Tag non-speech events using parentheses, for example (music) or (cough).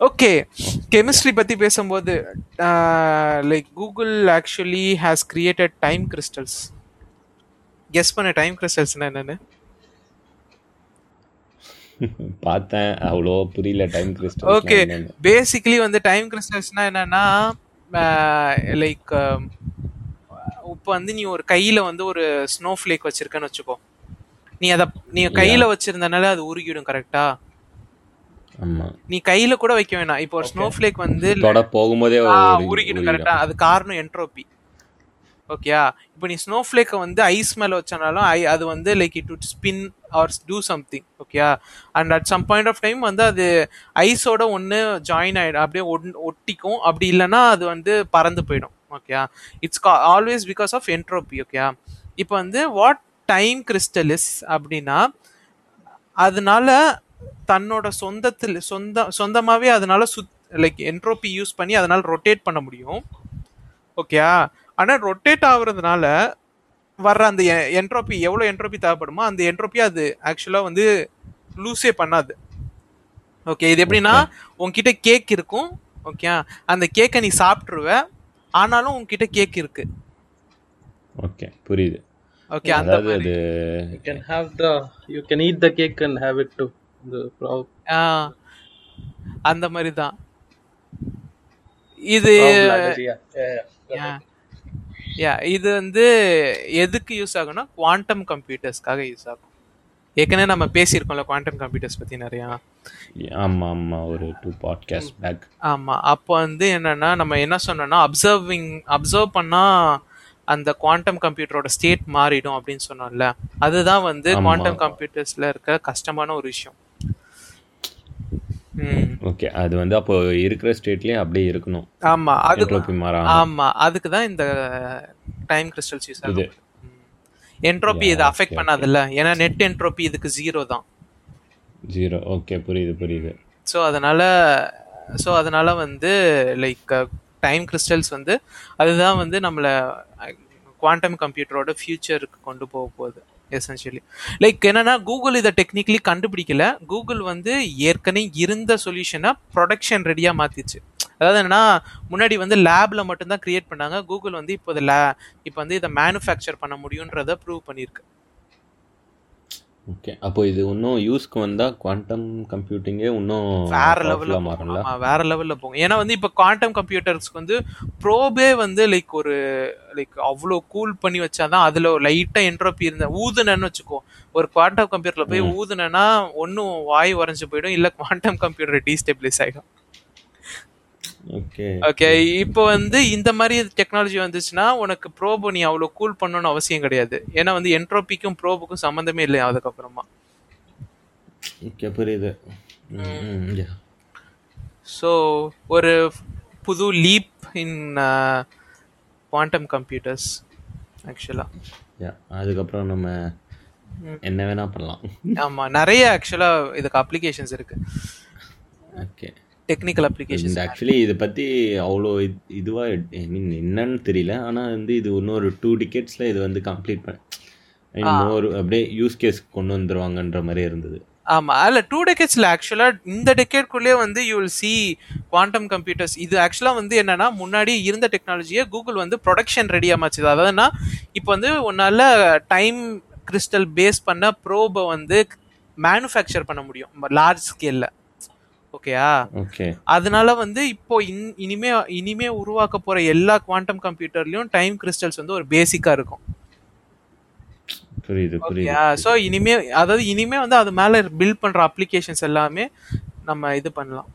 Okay chemistry பத்தி பேசும்போது like Google actually has created time crystals guess பண்ண time கிறிஸ்டல்ஸ்னா என்னன்னு? (laughs) பார்த்தேன். அவ்வளோ புரியல டைம் கிறிஸ்டல் ஓகே பேசிக்கலி வந்து டைம் கிறிஸ்டல்ஸ்னா என்னன்னா லைக் இப்போ வந்து நீ ஒரு கையில வந்து ஒரு ஸ்னோ ஃபிளேக் வச்சிருக்கன்னு வச்சுக்கோ. நீ அத நீ கையில வச்சிருந்தனால அது உருகிடும் கரெக்டா நீ கையில கூட வைக்க வேணாம். இப்போ ஒரு ஸ்னோ ஃபிளேக் வந்து போகும்போதே உருகிடும் கரெக்டா அது காரணம் என்ட்ரோபி ஓகேயா இப்போ நீ ஸ்னோ ஃபிளேக்கை வந்து ஐஸ் மேல வச்சனாலும் ஐ அது வந்து like it would spin or do something ஓகேயா and at some point of time வந்து அது ஐஸோட ஒன்று ஜாயின் ஆயிடும். அப்படியே ஒன்- ஒட்டிக்கும். அப்படி இல்லைன்னா அது வந்து பறந்து போயிடும். ஓகேயா it's always because of entropy ஓகேயா இப்போ வந்து வாட் டைம் கிறிஸ்டலிஸ் அப்படின்னா அதனால தன்னோட சொந்தத்தில் சொந்த சொந்தமாவே அதனால சுத் லைக் என்ட்ரோபி யூஸ் பண்ணி அதனால ரொட்டேட் பண்ண முடியும். ஓகேயா ஆனா ரொட்டேட் ஆகுறதுனால வர்ற அந்த என்ட்ரோபி எவ்வளவு என்ட்ரோபி தேவைப்படுமோ அந்த என்ட்ரோபி அது ஆக்சுவலா வந்து லூஸே பண்ணாது. ஓகே இது எப்படின்னா உன்கிட்ட கேக் இருக்கும். ஓகே அந்த கேக்கை நீ சாப்பிட்டுருவ. ஆனாலும் உன்கிட்ட கேக் இருக்கு. ஓகே புரியுது. ஓகே அந்த மாதிரி. அது You can have the you can eat the cake and have it அந்த மாதிரி தான் இது இது வந்து எதுக்கு யூஸ் ஆகும்னா குவாண்டம் கம்ப்யூட்டர்ஸ்க்காக யூஸ் ஆகும். ஏற்கனவே நம்ம பேசியிருக்கோம்ல குவாண்டம் கம்ப்யூட்டர்ஸ் பத்தி நிறையா. ஆமா ஆமா ஒரு டூ பாட்காஸ்ட் பேக் ஆமா அப்போ வந்து என்னன்னா நம்ம என்ன சொன்னோம்னா அப்சர்விங் அப்சர்வ் பண்ணா அந்த குவாண்டம் கம்ப்யூட்டரோட ஸ்டேட் மாறிடும் அப்படின்னு சொன்னோம்ல. அதுதான் வந்து. குவாண்டம் கம்ப்யூட்டர்ஸ்ல இருக்க கஷ்டமான ஒரு விஷயம். ஓகே அது வந்து அப்போ இருக்கிற ஸ்டேட்லயே அப்படியே இருக்கணும். ஆமா அது ஆமா அதுக்கு தான் இந்த டைம் கிறிஸ்டல்ஸ் யூஸ். ஆகும் என்ட்ரோபி இதை அஃபெக்ட் பண்ணாதுல்ல. ஏன்னா நெட் என்ட்ரோபி இதுக்கு ஜீரோ தான். ஜீரோ ஓகே புரியுது புரியுது. ஸோ அதனால ஸோ அதனால வந்து லைக் டைம் கிறிஸ்டல்ஸ் வந்து அதுதான் வந்து நம்மளை குவாண்டம் கம்ப்யூட்டரோட ஃபியூச்சருக்கு கொண்டு போக போகுது. எசென்ஷியலி லைக் என்னன்னா கூகுள் இதை டெக்னிக்கலி கண்டுபிடிக்கல. கூகுள் வந்து ஏற்கனவே இருந்த சொல்யூஷனை ப்ரொடக்ஷன் ரெடியாக மாற்றிச்சு அதாவது என்னன்னா முன்னாடி வந்து லேப்ல மட்டும்தான் கிரியேட் பண்ணாங்க. கூகுள் வந்து இப்போ லே இப்போ வந்து இதை மேனுஃபேக்சர் பண்ண முடியுன்றத ப்ரூவ் பண்ணியிருக்கு. ஓகே அப்போ இது இன்னும் யூஸ்க்கு வந்தா குவாண்டம் கம்ப்யூட்டிங்கே இன்னும் வேற லெவல்ல மாறும்ல வேற லெவல்ல போகும் ஏன்னா வந்து இப்ப குவாண்டம் கம்ப்யூட்டர்ஸ்க்கு வந்து ப்ரோபே வந்து லைக் ஒரு லைக் அவ்வளோ கூல் பண்ணி வச்சாதான் அதுல லைட்டா என்ட்ரோபி இருந்த ஊதுனன்னு வச்சுக்கோ. ஒரு குவாண்டம் கம்ப்யூட்டர்ல போய் ஊதுனனா ஒன்னும் வாய் உறைஞ்சு போயிடும் இல்ல குவாண்டம் கம்ப்யூட்டர் டீஸ்டெபிலைஸ் ஆயிடும். ஓகே. இப்போ வந்து இந்த மாதிரி டெக்னாலஜி வந்துச்சுன்னா உனக்கு ப்ரோபோ நீ அவ்வளோ கூல் பண்ணணும்னு அவசியம் கிடையாது. ஏன்னா வந்து என்ட்ரோபிக்கும் ப்ரோபுக்கும் சம்மந்தமே இல்லை அதுக்கப்புறமா? ஓகே புரியுது. ஸோ ஒரு புது லீப் இன் குவாண்டம் கம்ப்யூட்டர்ஸ் ஆக்சுவலாக. அதுக்கப்புறம் நம்ம என்ன வேணா பண்ணலாம். ஆமாம் நிறைய ஆக்சுவலாக இதுக்கு அப்ளிகேஷன்ஸ் இருக்கு. ஓகே. டெக்னிக்கல் அப்ளிகேஷன்ஸ் இந்த ஆக்சுவலி இதை பற்றி அவ்வளோ இது இதுவாக ஐ மீன் என்னன்னு தெரியல. ஆனால் வந்து இது இன்னொரு டூ டிக்கெட்ஸில் இது வந்து கம்ப்ளீட் பண்ண more அப்படியே யூஸ் கேஸ் கொண்டு வந்துருவாங்கன்ற மாதிரி இருந்தது. ஆமா. அதுல டூ டெக்கேட்ஸ்ல ஆக்சுவலா இந்த டெக்கேட்குள்ளேயே வந்து you will see quantum computers இது ஆக்சுவலா வந்து என்னன்னா முன்னாடி இருந்த டெக்னாலஜியை கூகுள் வந்து ப்ரொடக்ஷன் ரெடியா மாச்சுது. அதாவதுன்னா இப்போ வந்து உன்னால டைம் கிறிஸ்டல் பேஸ் பண்ண ப்ரோபை வந்து மேனுஃபேக்சர் பண்ண முடியும். லார்ஜ் ஸ்கேல்ல ஓகேயா? ஓகே. அதனால வந்து இப்போ இன்- இனிமே இனிமே உருவாக்க போற எல்லா குவாண்டம் கம்ப்யூட்டர்லயும் டைம் கிறிஸ்டல்ஸ் வந்து ஒரு பேசிக்கா இருக்கும். புரியுது புரியுது. ஸோ இனிமே அதாவது இனிமே வந்து அது மேல பில்ட் பண்ற அப்ளிகேஷன்ஸ் எல்லாமே நம்ம இது பண்ணலாம்.